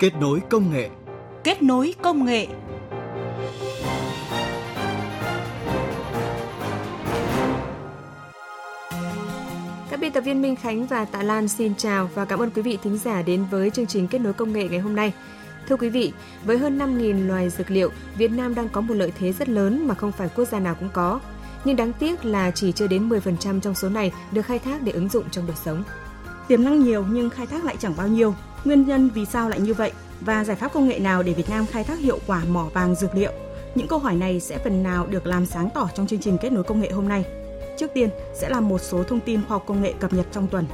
Kết nối công nghệ. Kết nối công nghệ. Các biên tập viên Minh Khánh và Tạ Lan xin chào và cảm ơn quý vị thính giả đến với chương trình Kết nối công nghệ ngày hôm nay. Thưa quý vị, với hơn 5.000 loài dược liệu, Việt Nam đang có một lợi thế rất lớn mà không phải quốc gia nào cũng có. Nhưng đáng tiếc là chỉ chưa đến 10% trong số này được khai thác để ứng dụng trong đời sống. Tiềm năng nhiều nhưng khai thác lại chẳng bao nhiêu. Nguyên nhân vì sao lại như vậy? Và giải pháp công nghệ nào để Việt Nam khai thác hiệu quả mỏ vàng dược liệu? Những câu hỏi này sẽ phần nào được làm sáng tỏ trong chương trình kết nối công nghệ hôm nay. Trước tiên, sẽ là một số thông tin khoa học công nghệ cập nhật trong tuần.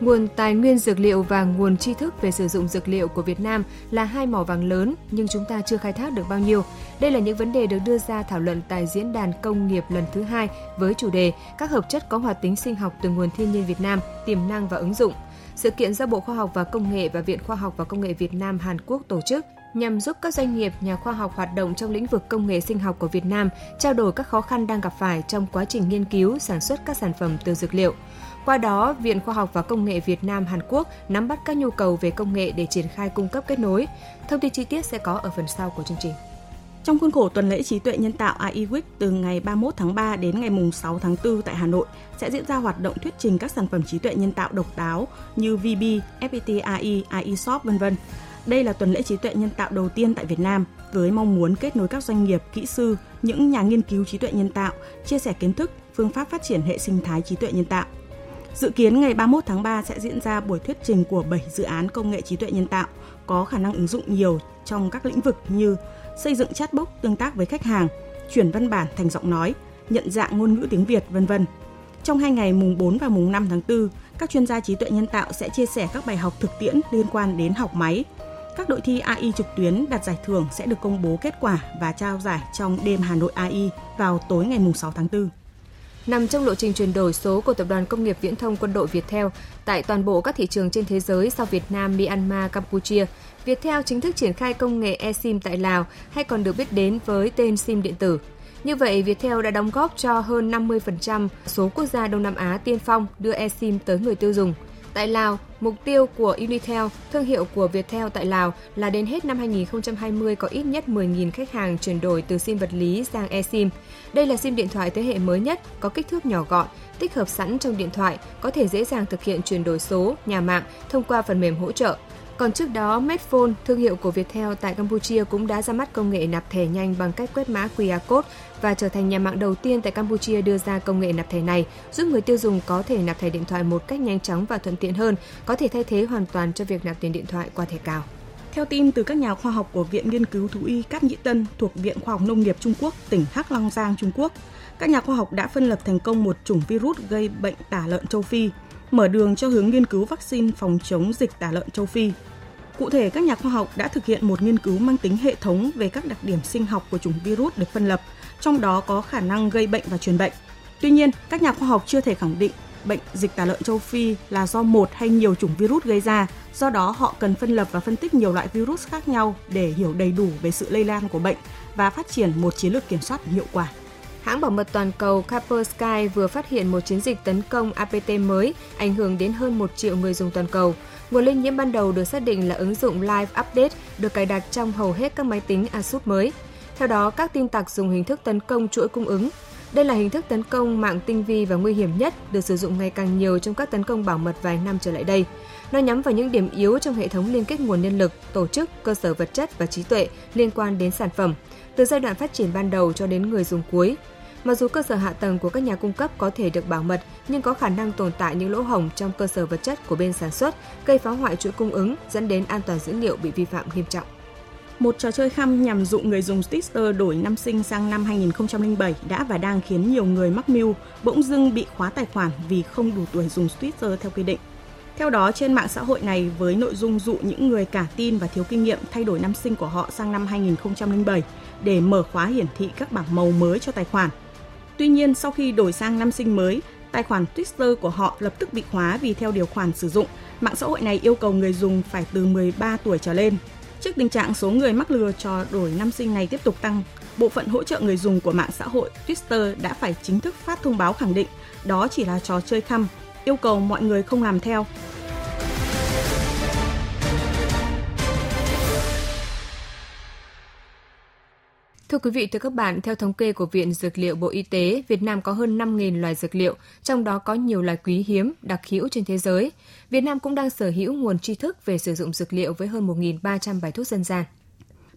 Nguồn tài nguyên dược liệu và nguồn tri thức về sử dụng dược liệu của Việt Nam là hai mỏ vàng lớn, nhưng chúng ta chưa khai thác được bao nhiêu. Đây là những vấn đề được đưa ra thảo luận tại diễn đàn công nghiệp lần thứ hai với chủ đề các hợp chất có hoạt tính sinh học từ nguồn thiên nhiên Việt Nam, tiềm năng và ứng dụng. Sự kiện do Bộ Khoa học và Công nghệ và Viện Khoa học và Công nghệ Việt Nam Hàn Quốc tổ chức nhằm giúp các doanh nghiệp, nhà khoa học hoạt động trong lĩnh vực công nghệ sinh học của Việt Nam trao đổi các khó khăn đang gặp phải trong quá trình nghiên cứu, sản xuất các sản phẩm từ dược liệu. Qua đó, Viện Khoa học và Công nghệ Việt Nam Hàn Quốc nắm bắt các nhu cầu về công nghệ để triển khai cung cấp kết nối. Thông tin chi tiết sẽ có ở phần sau của chương trình. Trong khuôn khổ tuần lễ trí tuệ nhân tạo AI Week từ ngày 31 tháng 3 đến ngày 6 tháng 4 tại Hà Nội sẽ diễn ra hoạt động thuyết trình các sản phẩm trí tuệ nhân tạo độc đáo như VB, FPT AI, AI Shop vân vân. Đây là tuần lễ trí tuệ nhân tạo đầu tiên tại Việt Nam với mong muốn kết nối các doanh nghiệp, kỹ sư, những nhà nghiên cứu trí tuệ nhân tạo, chia sẻ kiến thức, phương pháp phát triển hệ sinh thái trí tuệ nhân tạo. Dự kiến ngày 31 tháng 3 sẽ diễn ra buổi thuyết trình của 7 dự án công nghệ trí tuệ nhân tạo có khả năng ứng dụng nhiều trong các lĩnh vực như xây dựng chatbot tương tác với khách hàng, chuyển văn bản thành giọng nói, nhận dạng ngôn ngữ tiếng Việt, vân vân. Trong hai ngày mùng 4 và mùng 5 tháng 4, các chuyên gia trí tuệ nhân tạo sẽ chia sẻ các bài học thực tiễn liên quan đến học máy. Các đội thi AI trực tuyến đạt giải thưởng sẽ được công bố kết quả và trao giải trong đêm Hà Nội AI vào tối ngày mùng 6 tháng 4 nằm trong lộ trình chuyển đổi số của Tập đoàn Công nghiệp Viễn thông Quân đội Viettel tại toàn bộ các thị trường trên thế giới sau Việt Nam, Myanmar, Campuchia. Viettel chính thức triển khai công nghệ eSIM tại Lào hay còn được biết đến với tên SIM điện tử. Như vậy, Viettel đã đóng góp cho hơn 50% số quốc gia Đông Nam Á tiên phong đưa eSIM tới người tiêu dùng. Tại Lào, mục tiêu của Unitel, thương hiệu của Viettel tại Lào là đến hết năm 2020 có ít nhất 10.000 khách hàng chuyển đổi từ SIM vật lý sang eSIM. Đây là SIM điện thoại thế hệ mới nhất, có kích thước nhỏ gọn, tích hợp sẵn trong điện thoại, có thể dễ dàng thực hiện chuyển đổi số, nhà mạng thông qua phần mềm hỗ trợ. Còn trước đó, Medphone, thương hiệu của Viettel tại Campuchia cũng đã ra mắt công nghệ nạp thẻ nhanh bằng cách quét mã QR code và trở thành nhà mạng đầu tiên tại Campuchia đưa ra công nghệ nạp thẻ này, giúp người tiêu dùng có thể nạp thẻ điện thoại một cách nhanh chóng và thuận tiện hơn, có thể thay thế hoàn toàn cho việc nạp tiền điện thoại qua thẻ cào. Theo tin từ các nhà khoa học của Viện Nghiên cứu Thú y Cát Nhĩ Tân thuộc Viện Khoa học Nông nghiệp Trung Quốc, tỉnh Hắc Long Giang, Trung Quốc, các nhà khoa học đã phân lập thành công một chủng virus gây bệnh tả lợn châu Phi, mở đường cho hướng nghiên cứu vaccine phòng chống dịch tả lợn châu Phi. Cụ thể, các nhà khoa học đã thực hiện một nghiên cứu mang tính hệ thống về các đặc điểm sinh học của chủng virus được phân lập, trong đó có khả năng gây bệnh và truyền bệnh. Tuy nhiên, các nhà khoa học chưa thể khẳng định bệnh dịch tả lợn châu Phi là do một hay nhiều chủng virus gây ra, do đó họ cần phân lập và phân tích nhiều loại virus khác nhau để hiểu đầy đủ về sự lây lan của bệnh và phát triển một chiến lược kiểm soát hiệu quả. Hãng bảo mật toàn cầu Kaspersky vừa phát hiện một chiến dịch tấn công APT mới ảnh hưởng đến hơn 1 triệu người dùng toàn cầu. Nguồn lây nhiễm ban đầu được xác định là ứng dụng Live Update được cài đặt trong hầu hết các máy tính Asus mới. Theo đó, các tin tặc dùng hình thức tấn công chuỗi cung ứng. Đây là hình thức tấn công mạng tinh vi và nguy hiểm nhất được sử dụng ngày càng nhiều trong các tấn công bảo mật vài năm trở lại đây. Nó nhắm vào những điểm yếu trong hệ thống liên kết nguồn nhân lực, tổ chức, cơ sở vật chất và trí tuệ liên quan đến sản phẩm, từ giai đoạn phát triển ban đầu cho đến người dùng cuối. Mặc dù cơ sở hạ tầng của các nhà cung cấp có thể được bảo mật, nhưng có khả năng tồn tại những lỗ hổng trong cơ sở vật chất của bên sản xuất, gây phá hoại chuỗi cung ứng, dẫn đến an toàn dữ liệu bị vi phạm nghiêm trọng. Một trò chơi khăm nhằm dụ người dùng Twitter đổi năm sinh sang năm 2007 đã và đang khiến nhiều người mắc mưu bỗng dưng bị khóa tài khoản vì không đủ tuổi dùng Twitter theo quy định. Theo đó, trên mạng xã hội này với nội dung dụ những người cả tin và thiếu kinh nghiệm thay đổi năm sinh của họ sang năm 2007 để mở khóa hiển thị các bảng màu mới cho tài khoản. Tuy nhiên, sau khi đổi sang năm sinh mới, tài khoản Twitter của họ lập tức bị khóa vì theo điều khoản sử dụng, mạng xã hội này yêu cầu người dùng phải từ 13 tuổi trở lên. Trước tình trạng số người mắc lừa trò đổi năm sinh này tiếp tục tăng, bộ phận hỗ trợ người dùng của mạng xã hội Twitter đã phải chính thức phát thông báo khẳng định đó chỉ là trò chơi khăm yêu cầu mọi người không làm theo. Thưa quý vị, thưa các bạn, theo thống kê của Viện Dược liệu Bộ Y tế, Việt Nam có hơn 5.000 loài dược liệu, trong đó có nhiều loài quý hiếm, đặc hữu trên thế giới. Việt Nam cũng đang sở hữu nguồn tri thức về sử dụng dược liệu với hơn 1.300 bài thuốc dân gian.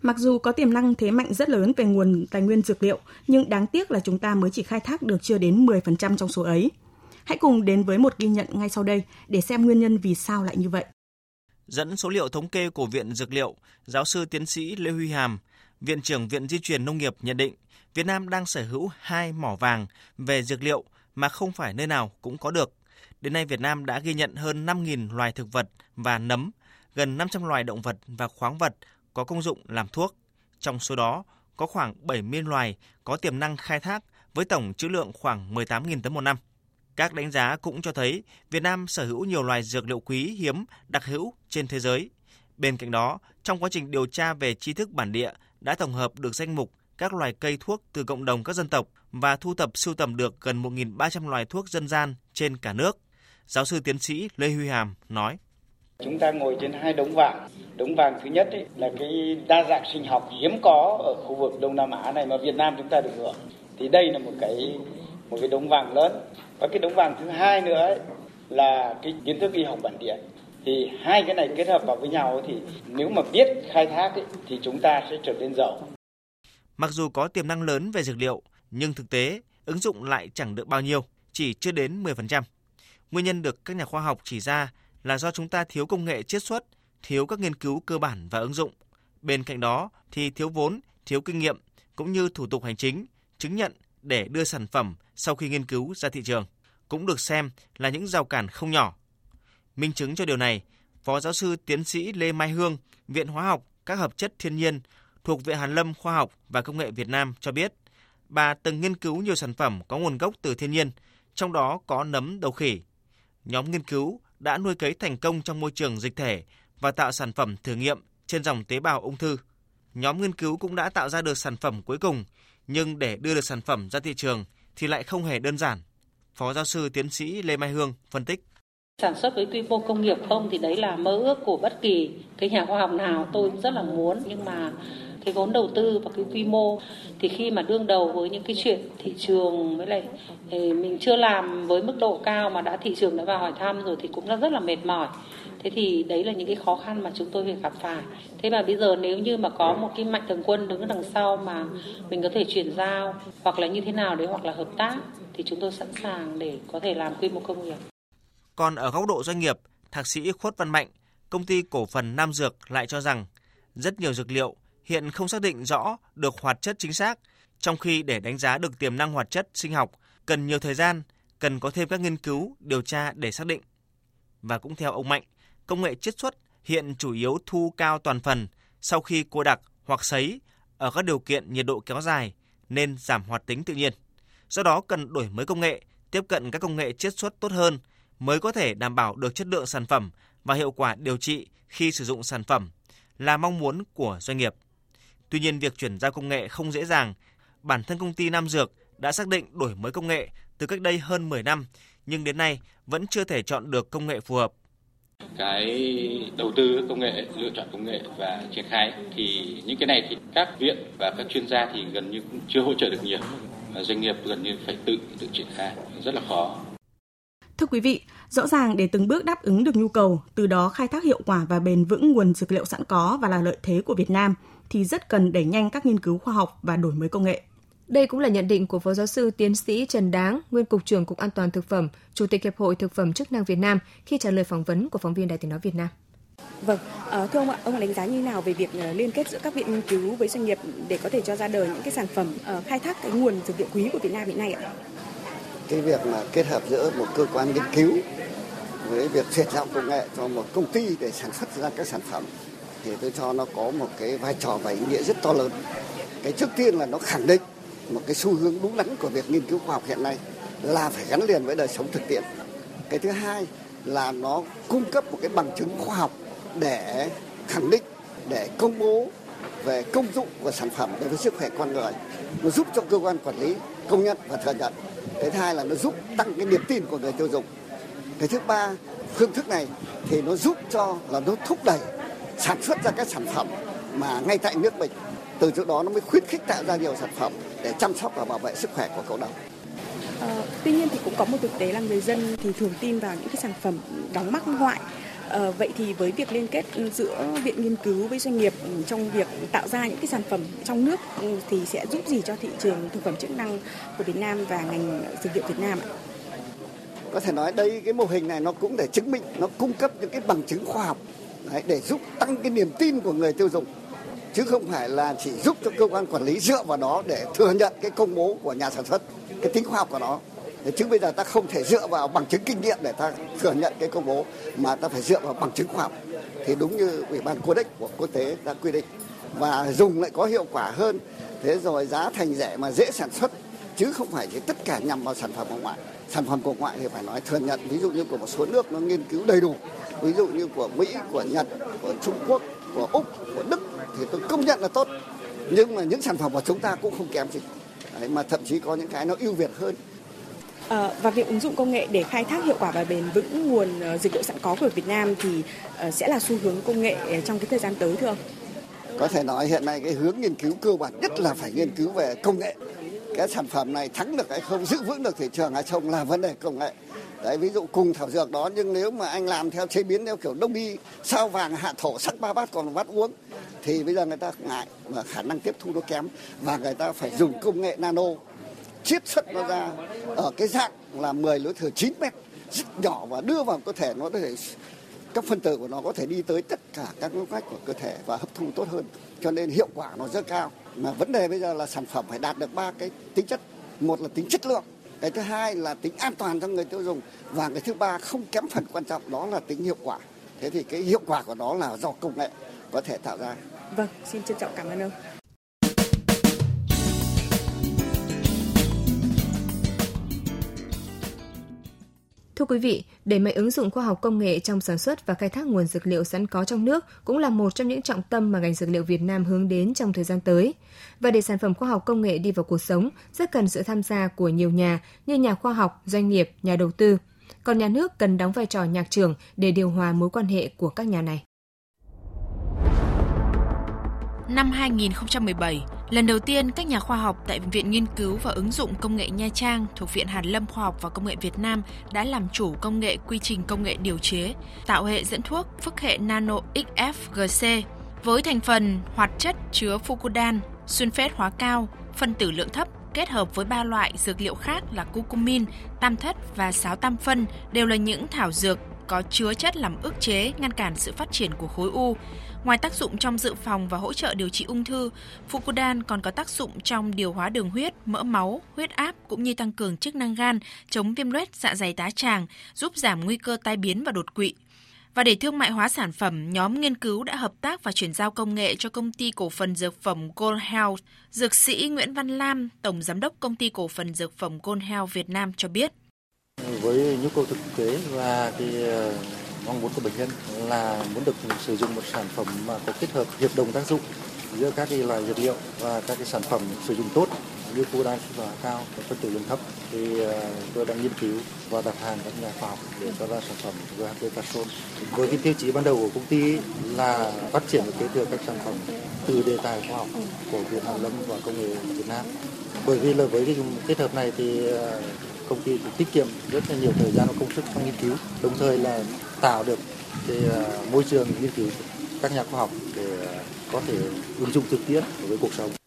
Mặc dù có tiềm năng thế mạnh rất lớn về nguồn tài nguyên dược liệu, nhưng đáng tiếc là chúng ta mới chỉ khai thác được chưa đến 10% trong số ấy. Hãy cùng đến với một ghi nhận ngay sau đây để xem nguyên nhân vì sao lại như vậy. Dẫn số liệu thống kê của Viện Dược liệu, giáo sư tiến sĩ Lê Huy Hàm, Viện trưởng Viện Di truyền Nông nghiệp nhận định Việt Nam đang sở hữu hai mỏ vàng về dược liệu mà không phải nơi nào cũng có được. Đến nay Việt Nam đã ghi nhận hơn 5.000 loài thực vật và nấm, gần 500 loài động vật và khoáng vật có công dụng làm thuốc. Trong số đó, có khoảng 70 loài có tiềm năng khai thác với tổng trữ lượng khoảng 18.000 tấn một năm. Các đánh giá cũng cho thấy Việt Nam sở hữu nhiều loài dược liệu quý hiếm đặc hữu trên thế giới. Bên cạnh đó, trong quá trình điều tra về tri thức bản địa đã tổng hợp được danh mục các loài cây thuốc từ cộng đồng các dân tộc và thu thập sưu tầm được gần 1.300 loài thuốc dân gian trên cả nước. Giáo sư tiến sĩ Lê Huy Hàm nói. Chúng ta ngồi trên hai đống vàng. Đống vàng thứ nhất ấy là cái đa dạng sinh học hiếm có ở khu vực Đông Nam Á này mà Việt Nam chúng ta được hưởng. Thì đây là một cái một cái đống vàng lớn. Và cái đống vàng thứ hai nữa ấy là cái kiến thức y học bản địa. Thì hai cái này kết hợp vào với nhau thì nếu mà biết khai thác ấy, thì chúng ta sẽ trở nên giàu. Mặc dù có tiềm năng lớn về dược liệu, nhưng thực tế ứng dụng lại chẳng được bao nhiêu, chỉ chưa đến 10%. Nguyên nhân được các nhà khoa học chỉ ra là do chúng ta thiếu công nghệ chiết xuất, thiếu các nghiên cứu cơ bản và ứng dụng. Bên cạnh đó thì thiếu vốn, thiếu kinh nghiệm cũng như thủ tục hành chính, chứng nhận để đưa sản phẩm sau khi nghiên cứu ra thị trường cũng được xem là những rào cản không nhỏ. Minh chứng cho điều này, Phó giáo sư tiến sĩ Lê Mai Hương, Viện Hóa học các hợp chất thiên nhiên thuộc Viện Hàn lâm Khoa học và Công nghệ Việt Nam cho biết, bà từng nghiên cứu nhiều sản phẩm có nguồn gốc từ thiên nhiên, trong đó có nấm đầu khỉ. Nhóm nghiên cứu đã nuôi cấy thành công trong môi trường dịch thể và tạo sản phẩm thử nghiệm trên dòng tế bào ung thư. Nhóm nghiên cứu cũng đã tạo ra được sản phẩm cuối cùng, nhưng để đưa được sản phẩm ra thị trường thì lại không hề đơn giản. Phó giáo sư tiến sĩ Lê Mai Hương phân tích. Sản xuất với quy mô công nghiệp không thì đấy là mơ ước của bất kỳ cái nhà khoa học nào. Tôi cũng rất là muốn, nhưng mà cái vốn đầu tư và cái quy mô thì khi mà đương đầu với những cái chuyện thị trường với lại ờ, mình chưa làm với mức độ cao mà đã thị trường đã vào hỏi thăm rồi thì cũng là rất là mệt mỏi. Thế thì đấy là những cái khó khăn mà chúng tôi phải gặp phải. Thế mà bây giờ nếu như mà có một cái mạnh thường quân đứng đằng sau mà mình có thể chuyển giao hoặc là như thế nào đấy hoặc là hợp tác thì chúng tôi sẵn sàng để có thể làm quy mô công nghiệp còn ở góc độ doanh nghiệp thạc sĩ khuất văn mạnh công ty cổ phần nam dược lại cho rằng rất nhiều dược liệu hiện không xác định rõ được hoạt chất chính xác, trong khi để đánh giá được tiềm năng hoạt chất sinh học cần nhiều thời gian, cần có thêm các nghiên cứu, điều tra để xác định. Và cũng theo ông Mạnh, công nghệ chiết xuất hiện chủ yếu thu cao toàn phần sau khi cô đặc hoặc sấy ở các điều kiện nhiệt độ kéo dài nên giảm hoạt tính tự nhiên. Do đó cần đổi mới công nghệ, tiếp cận các công nghệ chiết xuất tốt hơn mới có thể đảm bảo được chất lượng sản phẩm và hiệu quả điều trị khi sử dụng sản phẩm là mong muốn của doanh nghiệp. Tuy nhiên, việc chuyển giao công nghệ không dễ dàng. Bản thân công ty Nam Dược đã xác định đổi mới công nghệ từ cách đây hơn 10 năm, nhưng đến nay vẫn chưa thể chọn được công nghệ phù hợp. Cái đầu tư công nghệ, lựa chọn công nghệ và triển khai thì những cái này thì các viện và các chuyên gia thì gần như cũng chưa hỗ trợ được nhiều. Doanh nghiệp gần như phải tự tự triển khai, rất là khó. Thưa quý vị, rõ ràng để từng bước đáp ứng được nhu cầu, từ đó khai thác hiệu quả và bền vững nguồn dược liệu sẵn có và là lợi thế của Việt Nam, thì rất cần đẩy nhanh các nghiên cứu khoa học và đổi mới công nghệ. Đây cũng là nhận định của Phó Giáo sư Tiến sĩ Trần Đáng, Nguyên Cục trưởng Cục An toàn Thực phẩm, Chủ tịch Hiệp hội Thực phẩm chức năng Việt Nam khi trả lời phỏng vấn của phóng viên Đài tiếng nói Việt Nam. Vâng, à, thưa ông ạ, ông đánh giá như nào về việc uh, liên kết giữa các viện nghiên cứu với doanh nghiệp để có thể cho ra đời những cái sản phẩm uh, khai thác cái nguồn dược liệu quý của Việt Nam hiện nay ạ? Cái việc mà kết hợp giữa một cơ quan nghiên cứu với việc chuyển giao công nghệ cho một công ty để sản xuất ra các sản phẩm thì tôi cho nó có một cái vai trò và ý nghĩa rất to lớn. Cái trước tiên là nó khẳng định một cái xu hướng đúng đắn của việc nghiên cứu khoa học hiện nay là phải gắn liền với đời sống thực tiễn. Cái thứ hai là nó cung cấp một cái bằng chứng khoa học để khẳng định, để công bố về công dụng của sản phẩm đối với sức khỏe con người. Nó giúp cho cơ quan quản lý công nhận và thừa nhận. Cái thứ hai là nó giúp tăng cái niềm tin của người tiêu dùng. cái thứ ba phương thức này thì nó giúp cho là nó thúc đẩy sản xuất ra các sản phẩm mà ngay tại nước mình từ chỗ đó nó mới khuyến khích tạo ra nhiều sản phẩm để chăm sóc và bảo vệ sức khỏe của cộng đồng. À, tuy nhiên thì cũng có một thực tế là người dân thì thường tin vào những cái sản phẩm đóng mắc ngoại À, vậy thì với việc liên kết giữa viện nghiên cứu với doanh nghiệp trong việc tạo ra những cái sản phẩm trong nước ừ, thì sẽ giúp gì cho thị trường thực phẩm chức năng của Việt Nam và ngành dược liệu Việt Nam ạ? Có thể nói đây cái mô hình này nó cũng để chứng minh, nó cung cấp những cái bằng chứng khoa học đấy, để giúp tăng cái niềm tin của người tiêu dùng chứ không phải là chỉ giúp cho cơ quan quản lý dựa vào đó để thừa nhận cái công bố của nhà sản xuất cái tính khoa học của nó chứ bây giờ ta không thể dựa vào bằng chứng kinh nghiệm để ta thừa nhận cái công bố mà ta phải dựa vào bằng chứng khoa học. Thì đúng như ủy ban codex của quốc tế đã quy định và dùng lại có hiệu quả hơn. Thế rồi giá thành rẻ mà dễ sản xuất chứ không phải chỉ tất cả nhằm vào sản phẩm của ngoại. Sản phẩm của ngoại thì phải nói thừa nhận ví dụ như của một số nước nó nghiên cứu đầy đủ. Ví dụ như của mỹ của nhật của trung quốc của úc của đức thì tôi công nhận là tốt. Nhưng mà những sản phẩm của chúng ta cũng không kém gì. Đấy, mà thậm chí có những cái nó ưu việt hơn. Ờ, và việc ứng dụng công nghệ để khai thác hiệu quả và bền vững nguồn ờ, dịch dược liệu sẵn có của Việt Nam thì ờ, sẽ là xu hướng công nghệ trong cái thời gian tới thưa ông? Có thể nói hiện nay cái hướng nghiên cứu cơ bản nhất là phải nghiên cứu về công nghệ. Cái sản phẩm này thắng được hay không, giữ vững được thị trường hay không là vấn đề công nghệ. Đấy, ví dụ cùng thảo dược đó nhưng nếu mà anh làm theo chế biến theo kiểu đông y sao vàng hạ thổ sắc ba bát còn bát uống thì bây giờ người ta ngại và khả năng tiếp thu nó kém và người ta phải dùng công nghệ nano chiết xuất nó ra. Ở cái dạng là 10 lối thừa 9 mét, rất nhỏ và đưa vào cơ thể nó có thể các phân tử của nó có thể đi tới tất cả các ngóc ngách của cơ thể và hấp thu tốt hơn. Cho nên hiệu quả nó rất cao. Mà vấn đề bây giờ là sản phẩm phải đạt được ba cái tính chất. Một là tính chất lượng, cái thứ hai là tính an toàn cho người tiêu dùng và cái thứ ba không kém phần quan trọng, đó là tính hiệu quả. Thế thì cái hiệu quả của nó là do công nghệ có thể tạo ra. Vâng xin trân trọng cảm ơn ông. Quý vị, đẩy mạnh ứng dụng khoa học công nghệ trong sản xuất và khai thác nguồn dược liệu sẵn có trong nước cũng là một trong những trọng tâm mà ngành dược liệu Việt Nam hướng đến trong thời gian tới. Và để sản phẩm khoa học công nghệ đi vào cuộc sống, rất cần sự tham gia của nhiều nhà như nhà khoa học, doanh nghiệp, nhà đầu tư. Còn nhà nước cần đóng vai trò nhạc trưởng để điều hòa mối quan hệ của các nhà này. Năm 2017, lần đầu tiên các nhà khoa học tại Viện Nghiên cứu và Ứng dụng Công nghệ Nha Trang thuộc Viện Hàn lâm Khoa học và Công nghệ Việt Nam đã làm chủ công nghệ quy trình công nghệ điều chế, tạo hệ dẫn thuốc phức hệ nano XFGC với thành phần hoạt chất chứa fucodan, phết hóa cao, phân tử lượng thấp kết hợp với ba loại dược liệu khác là curcumin, tam thất và sáo tam phân đều là những thảo dược có chứa chất làm ức chế ngăn cản sự phát triển của khối u. Ngoài tác dụng trong dự phòng và hỗ trợ điều trị ung thư, Fucodan còn có tác dụng trong điều hóa đường huyết, mỡ máu, huyết áp cũng như tăng cường chức năng gan, chống viêm loét dạ dày tá tràng, giúp giảm nguy cơ tai biến và đột quỵ. Và để thương mại hóa sản phẩm, nhóm nghiên cứu đã hợp tác và chuyển giao công nghệ cho công ty cổ phần dược phẩm Gold Health. Dược sĩ Nguyễn Văn Lam, tổng giám đốc công ty cổ phần dược phẩm Gold Health Việt Nam cho biết. Với nhu cầu thực tế và cái ờ, mong muốn của bệnh nhân là muốn được sử dụng một sản phẩm mà có kết hợp hiệp đồng tác dụng giữa các cái loại dược liệu và các cái sản phẩm sử dụng tốt như khu đan và cao, phân tử lượng thấp thì ờ, tôi đang nghiên cứu và đặt hàng các nhà khoa học để cho ra sản phẩm GHP Casol. Với cái tiêu chí ban đầu của công ty là phát triển và kế thừa các sản phẩm từ đề tài khoa học của Viện Hàn lâm và Công nghệ Việt Nam. Bởi vì là với cái kết hợp này thì ờ, công ty cũng tiết kiệm rất là nhiều thời gian và công sức trong nghiên cứu, đồng thời là tạo được cái à, môi trường nghiên cứu các nhà khoa học để à, có thể ứng dụng thực tiễn với cuộc sống.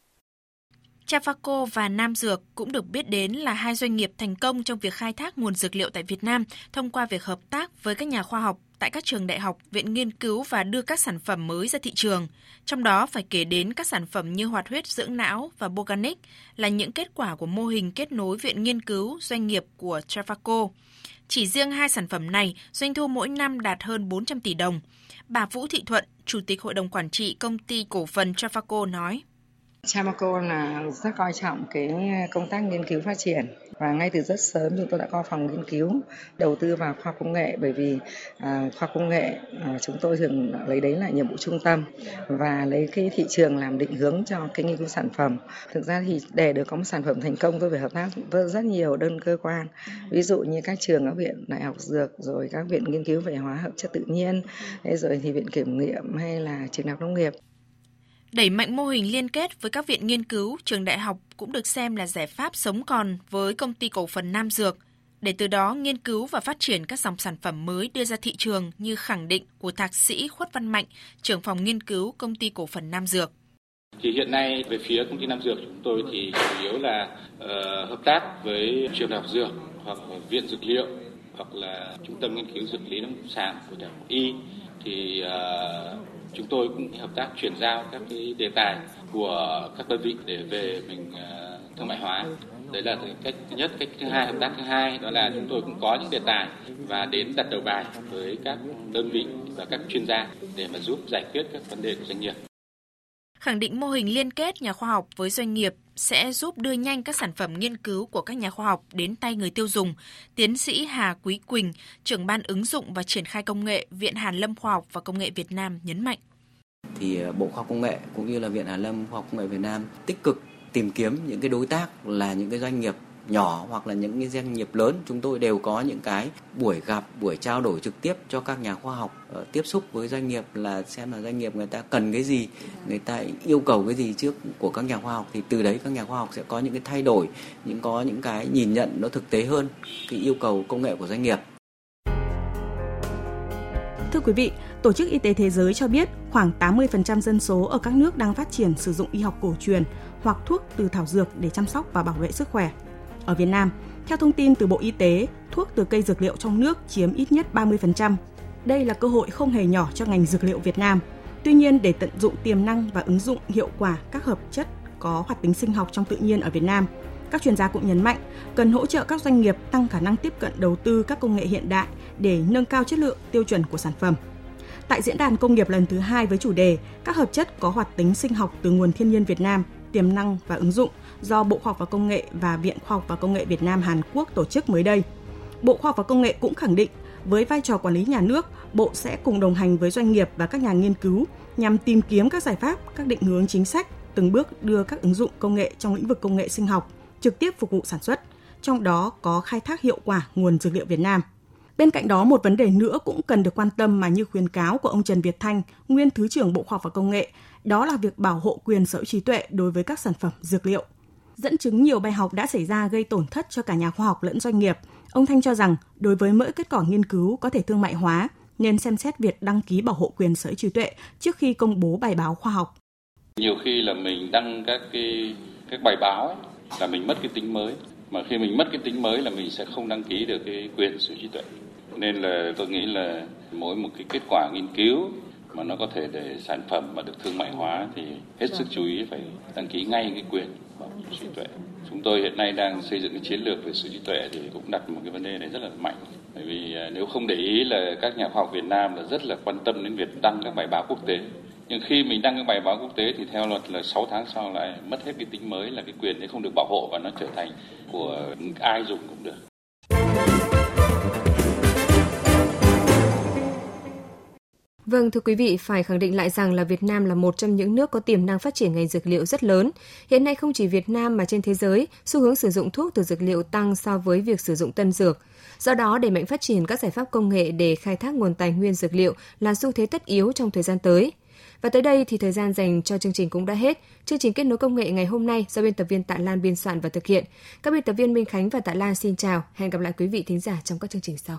Chafaco và Nam Dược cũng được biết đến là hai doanh nghiệp thành công trong việc khai thác nguồn dược liệu tại Việt Nam thông qua việc hợp tác với các nhà khoa học tại các trường đại học, viện nghiên cứu và đưa các sản phẩm mới ra thị trường. Trong đó phải kể đến các sản phẩm như hoạt huyết dưỡng não và Boganic là những kết quả của mô hình kết nối viện nghiên cứu doanh nghiệp của Chafaco. Chỉ riêng hai sản phẩm này, doanh thu mỗi năm đạt hơn 400 tỷ đồng. Bà Vũ Thị Thuận, Chủ tịch Hội đồng Quản trị Công ty Cổ phần Chafaco nói. Chamaco là rất coi trọng cái công tác nghiên cứu phát triển. Và ngay từ rất sớm chúng tôi đã có phòng nghiên cứu đầu tư vào khoa công nghệ bởi vì à, khoa công nghệ à, chúng tôi thường lấy đấy là nhiệm vụ trung tâm và lấy cái thị trường làm định hướng cho cái nghiên cứu sản phẩm. Thực ra thì để được có một sản phẩm thành công tôi phải hợp tác với rất nhiều đơn cơ quan. Ví dụ như các trường các viện đại học dược rồi các viện nghiên cứu về hóa hợp chất tự nhiên rồi thì viện kiểm nghiệm hay là trường đại học nông nghiệp. Đẩy mạnh mô hình liên kết với các viện nghiên cứu, trường đại học cũng được xem là giải pháp sống còn với công ty cổ phần Nam Dược, để từ đó nghiên cứu và phát triển các dòng sản phẩm mới đưa ra thị trường như khẳng định của thạc sĩ Khuất Văn Mạnh, trưởng phòng nghiên cứu công ty cổ phần Nam Dược. Thì hiện nay về phía công ty Nam Dược chúng tôi thì chủ yếu là uh, hợp tác với trường đại học dược hoặc viện dược liệu hoặc là trung tâm nghiên cứu dược lý lâm sàng của đại học y thì uh, chúng tôi cũng hợp tác chuyển giao các cái đề tài của các đơn vị để về mình ờ, thương mại hóa. Đấy là cách thứ nhất. Cách thứ hai, hợp tác thứ hai đó là chúng tôi cũng có những đề tài và đến đặt đầu bài với các đơn vị và các chuyên gia để mà giúp giải quyết các vấn đề của doanh nghiệp. Khẳng định mô hình liên kết nhà khoa học với doanh nghiệp sẽ giúp đưa nhanh các sản phẩm nghiên cứu của các nhà khoa học đến tay người tiêu dùng. Tiến sĩ Hà Quý Quỳnh, trưởng ban ứng dụng và triển khai công nghệ Viện Hàn Lâm Khoa học và Công nghệ Việt Nam nhấn mạnh. Thì ờ, Bộ Khoa học Công nghệ cũng như là Viện Hàn Lâm Khoa học Công nghệ Việt Nam tích cực tìm kiếm những cái đối tác là những cái doanh nghiệp nhỏ hoặc là những cái doanh nghiệp lớn chúng tôi đều có những cái buổi gặp buổi trao đổi trực tiếp cho các nhà khoa học uh, tiếp xúc với doanh nghiệp là xem là doanh nghiệp người ta cần cái gì người ta yêu cầu cái gì trước của các nhà khoa học thì từ đấy các nhà khoa học sẽ có những cái thay đổi những có những cái nhìn nhận nó thực tế hơn cái yêu cầu công nghệ của doanh nghiệp Thưa quý vị, Tổ chức Y tế Thế giới cho biết khoảng 80% dân số ở các nước đang phát triển sử dụng y học cổ truyền hoặc thuốc từ thảo dược để chăm sóc và bảo vệ sức khỏe. Ở Việt Nam, theo thông tin từ Bộ Y tế, thuốc từ cây dược liệu trong nước chiếm ít nhất 30%. Đây là cơ hội không hề nhỏ cho ngành dược liệu Việt Nam. Tuy nhiên, để tận dụng tiềm năng và ứng dụng hiệu quả các hợp chất có hoạt tính sinh học trong tự nhiên ở Việt Nam, các chuyên gia cũng nhấn mạnh cần hỗ trợ các doanh nghiệp tăng khả năng tiếp cận đầu tư các công nghệ hiện đại để nâng cao chất lượng tiêu chuẩn của sản phẩm. Tại diễn đàn công nghiệp lần thứ hai với chủ đề các hợp chất có hoạt tính sinh học từ nguồn thiên nhiên Việt Nam, tiềm năng và ứng dụng do Bộ Khoa học và Công nghệ và Viện Khoa học và Công nghệ Việt Nam Hàn Quốc tổ chức mới đây. Bộ Khoa học và Công nghệ cũng khẳng định với vai trò quản lý nhà nước, Bộ sẽ cùng đồng hành với doanh nghiệp và các nhà nghiên cứu nhằm tìm kiếm các giải pháp, các định hướng chính sách, từng bước đưa các ứng dụng công nghệ trong lĩnh vực công nghệ sinh học trực tiếp phục vụ sản xuất, trong đó có khai thác hiệu quả nguồn dược liệu Việt Nam. Bên cạnh đó, một vấn đề nữa cũng cần được quan tâm mà như khuyến cáo của ông Trần Việt Thanh, nguyên Thứ trưởng Bộ Khoa học và Công nghệ, đó là việc bảo hộ quyền sở hữu trí tuệ đối với các sản phẩm dược liệu. Dẫn chứng nhiều bài học đã xảy ra gây tổn thất cho cả nhà khoa học lẫn doanh nghiệp. Ông Thanh cho rằng, đối với mỗi kết quả nghiên cứu có thể thương mại hóa, nên xem xét việc đăng ký bảo hộ quyền sở hữu trí tuệ trước khi công bố bài báo khoa học. Nhiều khi là mình đăng các cái các bài báo ấy, là mình mất cái tính mới mà khi mình mất cái tính mới là mình sẽ không đăng ký được cái quyền sở hữu trí tuệ nên là tôi nghĩ là mỗi một cái kết quả nghiên cứu mà nó có thể để sản phẩm mà được thương mại hóa thì hết sức chú ý phải đăng ký ngay cái quyền bảo sở trí tuệ. chúng tôi hiện nay đang xây dựng cái chiến lược về sở trí tuệ thì cũng đặt một cái vấn đề này rất là mạnh. Bởi vì à, nếu không để ý là các nhà khoa học Việt Nam là rất là quan tâm đến việc đăng các bài báo quốc tế. Nhưng khi mình đăng các bài báo quốc tế thì theo luật là 6 tháng sau lại mất hết cái tính mới là cái quyền đấy không được bảo hộ và nó trở thành của ai dùng cũng được Vâng, thưa quý vị, phải khẳng định lại rằng là Việt Nam là một trong những nước có tiềm năng phát triển ngành dược liệu rất lớn. Hiện nay không chỉ Việt Nam mà trên thế giới, xu hướng sử dụng thuốc từ dược liệu tăng so với việc sử dụng tân dược. Do đó, đẩy mạnh phát triển các giải pháp công nghệ để khai thác nguồn tài nguyên dược liệu là xu thế tất yếu trong thời gian tới. Và tới đây thì thời gian dành cho chương trình cũng đã hết. Chương trình kết nối công nghệ ngày hôm nay do biên tập viên Tạ Lan biên soạn và thực hiện. Các biên tập viên Minh Khánh và Tạ Lan xin chào. Hẹn gặp lại quý vị thính giả trong các chương trình sau.